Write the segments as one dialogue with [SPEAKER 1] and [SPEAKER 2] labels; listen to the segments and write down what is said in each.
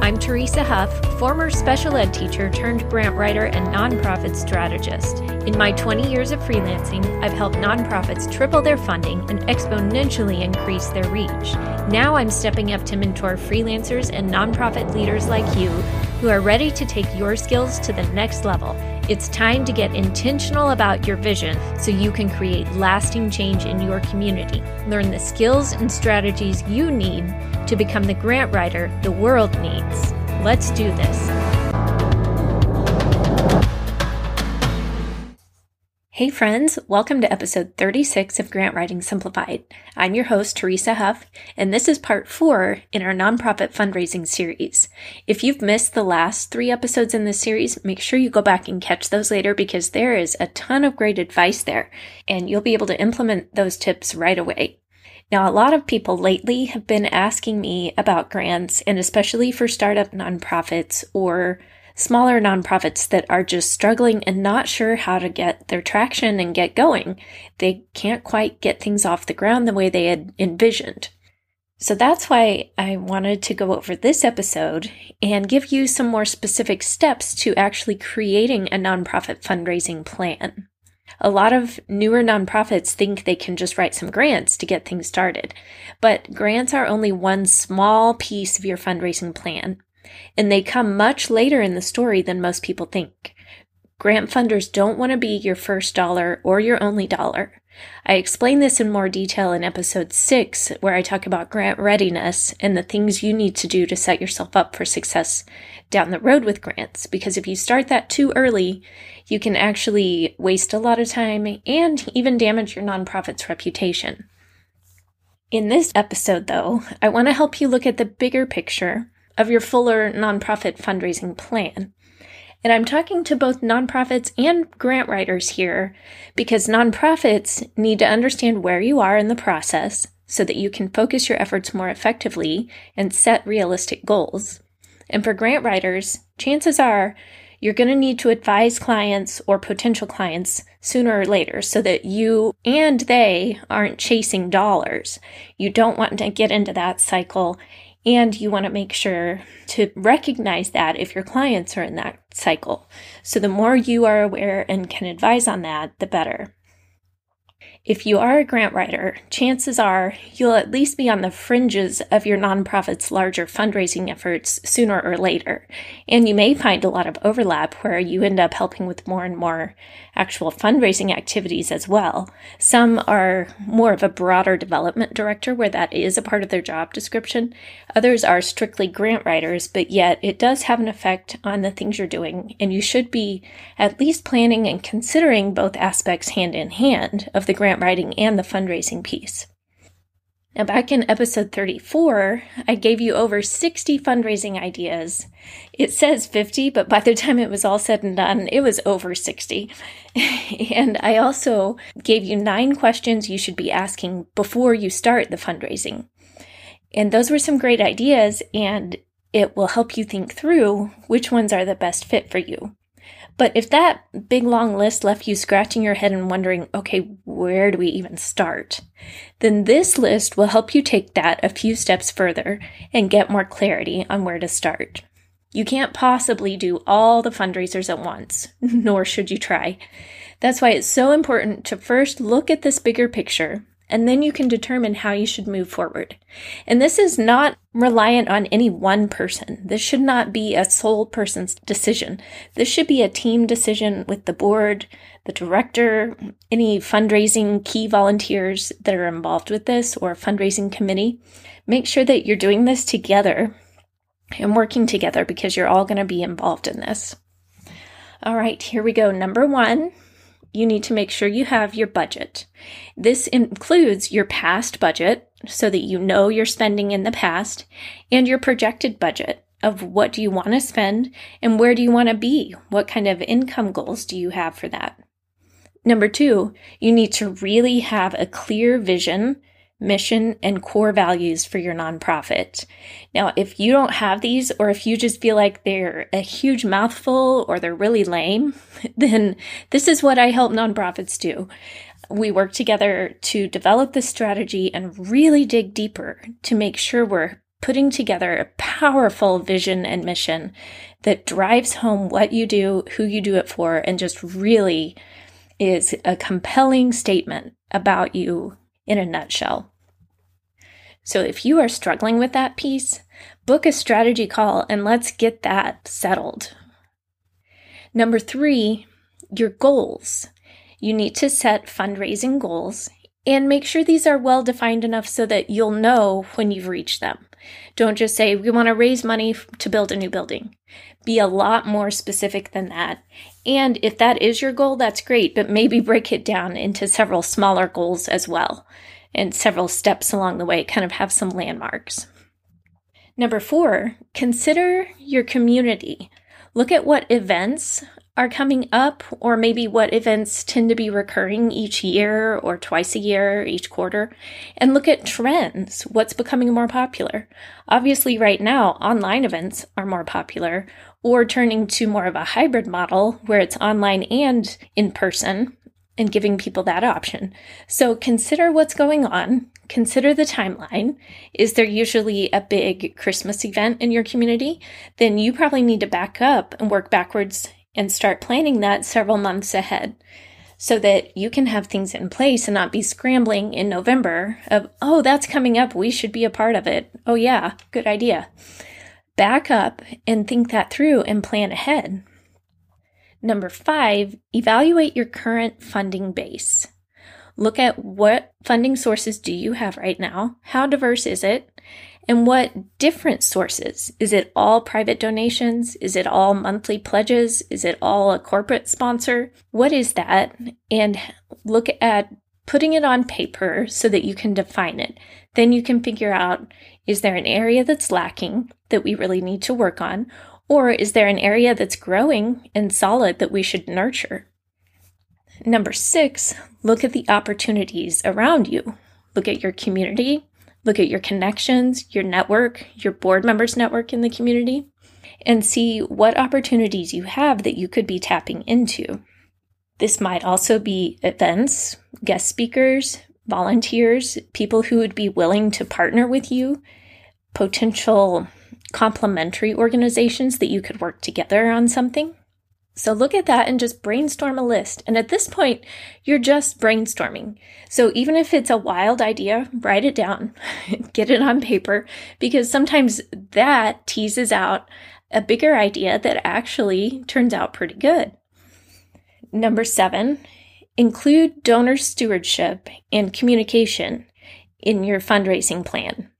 [SPEAKER 1] I'm Teresa Huff, former special ed teacher turned grant writer and nonprofit strategist. In my 20 years of freelancing, I've helped nonprofits triple their funding and exponentially increase their reach. Now I'm stepping up to mentor freelancers and nonprofit leaders like you who are ready to take your skills to the next level. It's time to get intentional about your vision so you can create lasting change in your community. Learn the skills and strategies you need to become the grant writer the world needs. Let's do this. Hey, friends, welcome to episode 36 of Grant Writing Simplified. I'm your host, Teresa Huff, and this is part four in our nonprofit fundraising series. If you've missed the last three episodes in this series, make sure you go back and catch those later because there is a ton of great advice there, and you'll be able to implement those tips right away. Now, a lot of people lately have been asking me about grants, and especially for startup nonprofits or smaller nonprofits that are just struggling and not sure how to get their traction and get going. They can't quite get things off the ground the way they had envisioned. So that's why I wanted to go over this episode and give you some more specific steps to actually creating a nonprofit fundraising plan. A lot of newer nonprofits think they can just write some grants to get things started, but grants are only one small piece of your fundraising plan, and they come much later in the story than most people think. Grant funders don't want to be your first dollar or your only dollar. I explain this in more detail in episode 6, where I talk about grant readiness and the things you need to do to set yourself up for success down the road with grants. Because if you start that too early, you can actually waste a lot of time and even damage your nonprofit's reputation. In this episode, though, I want to help you look at the bigger picture of your fuller nonprofit fundraising plan. And I'm talking to both nonprofits and grant writers here because nonprofits need to understand where you are in the process so that you can focus your efforts more effectively and set realistic goals. And for grant writers, chances are you're going to need to advise clients or potential clients sooner or later so that you and they aren't chasing dollars. You don't want to get into that cycle and you want to make sure to recognize that if your clients are in that cycle. So the more you are aware and can advise on that, the better. If you are a grant writer, chances are you'll at least be on the fringes of your nonprofit's larger fundraising efforts sooner or later. And you may find a lot of overlap where you end up helping with more and more actual fundraising activities as well. Some are more of a broader development director where that is a part of their job description. Others are strictly grant writers, but yet it does have an effect on the things you're doing. And you should be at least planning and considering both aspects hand in hand of the grant writing and the fundraising piece. Now, back in episode 34, I gave you over 60 fundraising ideas. It says 50, but by the time it was all said and done, it was over 60. and I also gave you nine questions you should be asking before you start the fundraising. And those were some great ideas, and it will help you think through which ones are the best fit for you. But if that big long list left you scratching your head and wondering, okay, where do we even start? Then this list will help you take that a few steps further and get more clarity on where to start. You can't possibly do all the fundraisers at once, nor should you try. That's why it's so important to first look at this bigger picture and then you can determine how you should move forward. And this is not reliant on any one person. This should not be a sole person's decision. This should be a team decision with the board, the director, any fundraising key volunteers that are involved with this or fundraising committee. Make sure that you're doing this together and working together because you're all going to be involved in this. All right, here we go. Number one you need to make sure you have your budget. This includes your past budget so that you know your spending in the past and your projected budget of what do you want to spend and where do you want to be? What kind of income goals do you have for that? Number two, you need to really have a clear vision mission, and core values for your nonprofit. Now, if you don't have these, or if you just feel like they're a huge mouthful or they're really lame, then this is what I help nonprofits do. We work together to develop this strategy and really dig deeper to make sure we're putting together a powerful vision and mission that drives home what you do, who you do it for, and just really is a compelling statement about you in a nutshell. So if you are struggling with that piece, book a strategy call and let's get that settled. Number three, your goals. You need to set fundraising goals and make sure these are well defined enough so that you'll know when you've reached them. Don't just say, we want to raise money to build a new building. Be a lot more specific than that. And if that is your goal, that's great, but maybe break it down into several smaller goals as well and several steps along the way, kind of have some landmarks. Number four, consider your community. Look at what events are coming up, or maybe what events tend to be recurring each year or twice a year, each quarter, and look at trends. What's becoming more popular? Obviously, right now, online events are more popular, or turning to more of a hybrid model where it's online and in person and giving people that option. So consider what's going on. Consider the timeline. Is there usually a big Christmas event in your community? Then you probably need to back up and work backwards and start planning that several months ahead so that you can have things in place and not be scrambling in November of, oh, that's coming up. We should be a part of it. Oh, yeah, good idea. Back up and think that through and plan ahead. Number five, evaluate your current funding base. Look at what funding sources do you have right now? How diverse is it? And what different sources? Is it all private donations? Is it all monthly pledges? Is it all a corporate sponsor? What is that? And look at putting it on paper so that you can define it. Then you can figure out is there an area that's lacking that we really need to work on? Or is there an area that's growing and solid that we should nurture? Number six, look at the opportunities around you. Look at your community, look at your connections, your network, your board members' network in the community, and see what opportunities you have that you could be tapping into. This might also be events, guest speakers, volunteers, people who would be willing to partner with you, potential complementary organizations that you could work together on something. So look at that and just brainstorm a list. And at this point, you're just brainstorming. So even if it's a wild idea, write it down, get it on paper, because sometimes that teases out a bigger idea that actually turns out pretty good. Number seven, include donor stewardship and communication in your fundraising plan.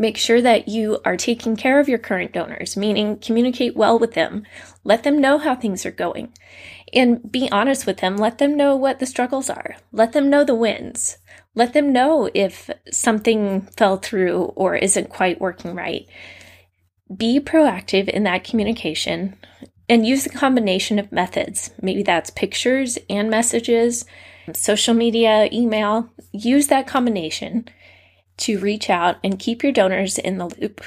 [SPEAKER 1] Make sure that you are taking care of your current donors, meaning communicate well with them. Let them know how things are going. And be honest with them. Let them know what the struggles are. Let them know the wins. Let them know if something fell through or isn't quite working right. Be proactive in that communication and use a combination of methods. Maybe that's pictures and messages, social media, email. Use that combination to reach out and keep your donors in the loop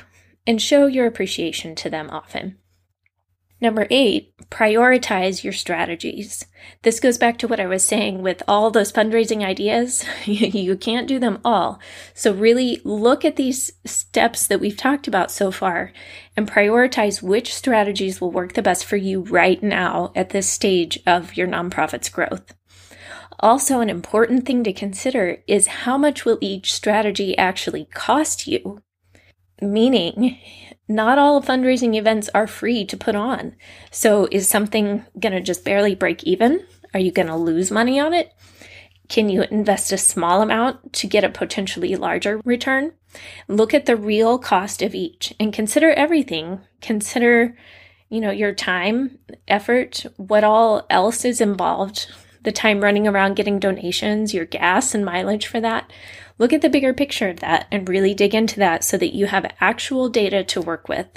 [SPEAKER 1] and show your appreciation to them often. Number eight, prioritize your strategies. This goes back to what I was saying with all those fundraising ideas. you can't do them all. So, really look at these steps that we've talked about so far and prioritize which strategies will work the best for you right now at this stage of your nonprofit's growth. Also, an important thing to consider is how much will each strategy actually cost you? Meaning, not all fundraising events are free to put on. So, is something going to just barely break even? Are you going to lose money on it? Can you invest a small amount to get a potentially larger return? Look at the real cost of each and consider everything. Consider, you know, your time, effort, what all else is involved the time running around getting donations, your gas and mileage for that. Look at the bigger picture of that and really dig into that so that you have actual data to work with.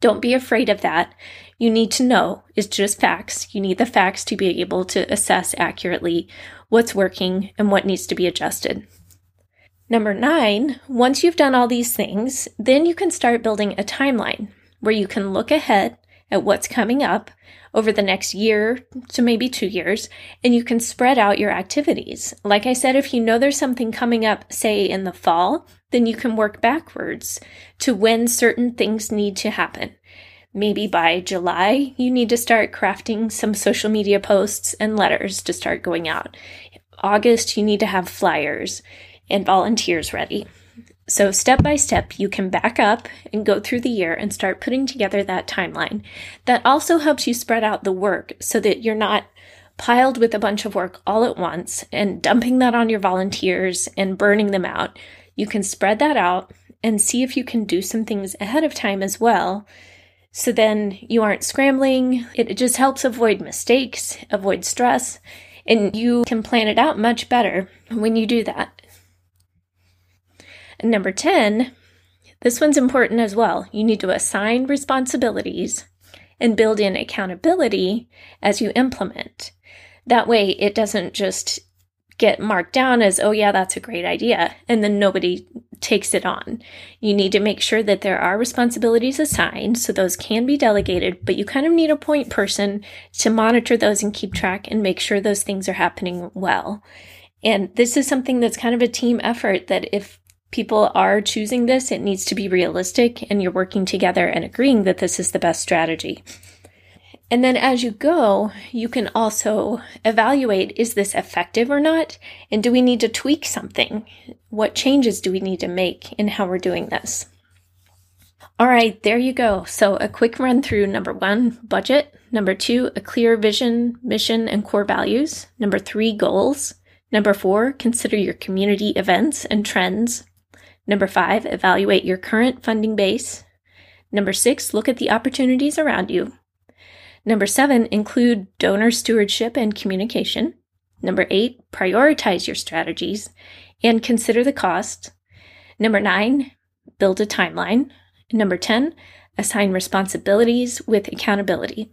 [SPEAKER 1] Don't be afraid of that. You need to know it's just facts. You need the facts to be able to assess accurately what's working and what needs to be adjusted. Number nine, once you've done all these things, then you can start building a timeline where you can look ahead at what's coming up over the next year to maybe two years, and you can spread out your activities. Like I said, if you know there's something coming up, say in the fall, then you can work backwards to when certain things need to happen. Maybe by July, you need to start crafting some social media posts and letters to start going out. August, you need to have flyers and volunteers ready. So, step by step, you can back up and go through the year and start putting together that timeline. That also helps you spread out the work so that you're not piled with a bunch of work all at once and dumping that on your volunteers and burning them out. You can spread that out and see if you can do some things ahead of time as well. So then you aren't scrambling. It just helps avoid mistakes, avoid stress, and you can plan it out much better when you do that. And number 10, this one's important as well. You need to assign responsibilities and build in accountability as you implement. That way, it doesn't just get marked down as, oh, yeah, that's a great idea, and then nobody takes it on. You need to make sure that there are responsibilities assigned, so those can be delegated, but you kind of need a point person to monitor those and keep track and make sure those things are happening well. And this is something that's kind of a team effort that if people are choosing this, it needs to be realistic and you're working together and agreeing that this is the best strategy. And then as you go, you can also evaluate is this effective or not? And do we need to tweak something? What changes do we need to make in how we're doing this? All right, there you go. So, a quick run through number one, budget. Number two, a clear vision, mission, and core values. Number three, goals. Number four, consider your community events and trends. Number five, evaluate your current funding base. Number six, look at the opportunities around you. Number seven, include donor stewardship and communication. Number eight, prioritize your strategies and consider the cost. Number nine, build a timeline. Number 10, assign responsibilities with accountability.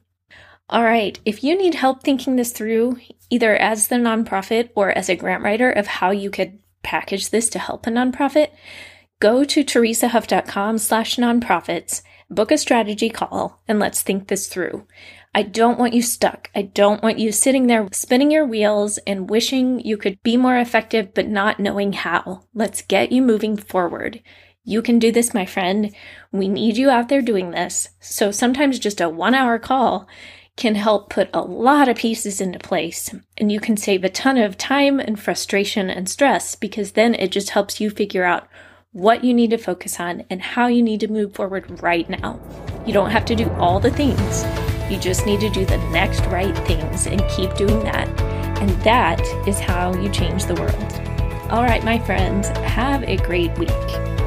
[SPEAKER 1] All right, if you need help thinking this through, either as the nonprofit or as a grant writer of how you could package this to help a nonprofit, go to teresahuff.com slash nonprofits, book a strategy call, and let's think this through. I don't want you stuck. I don't want you sitting there spinning your wheels and wishing you could be more effective, but not knowing how. Let's get you moving forward. You can do this, my friend. We need you out there doing this. So sometimes just a one hour call can help put a lot of pieces into place. And you can save a ton of time and frustration and stress because then it just helps you figure out what you need to focus on and how you need to move forward right now. You don't have to do all the things. You just need to do the next right things and keep doing that. And that is how you change the world. All right, my friends, have a great week.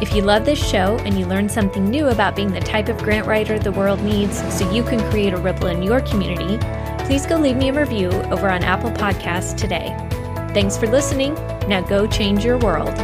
[SPEAKER 1] If you love this show and you learned something new about being the type of grant writer the world needs so you can create a ripple in your community, please go leave me a review over on Apple Podcasts today. Thanks for listening. Now go change your world.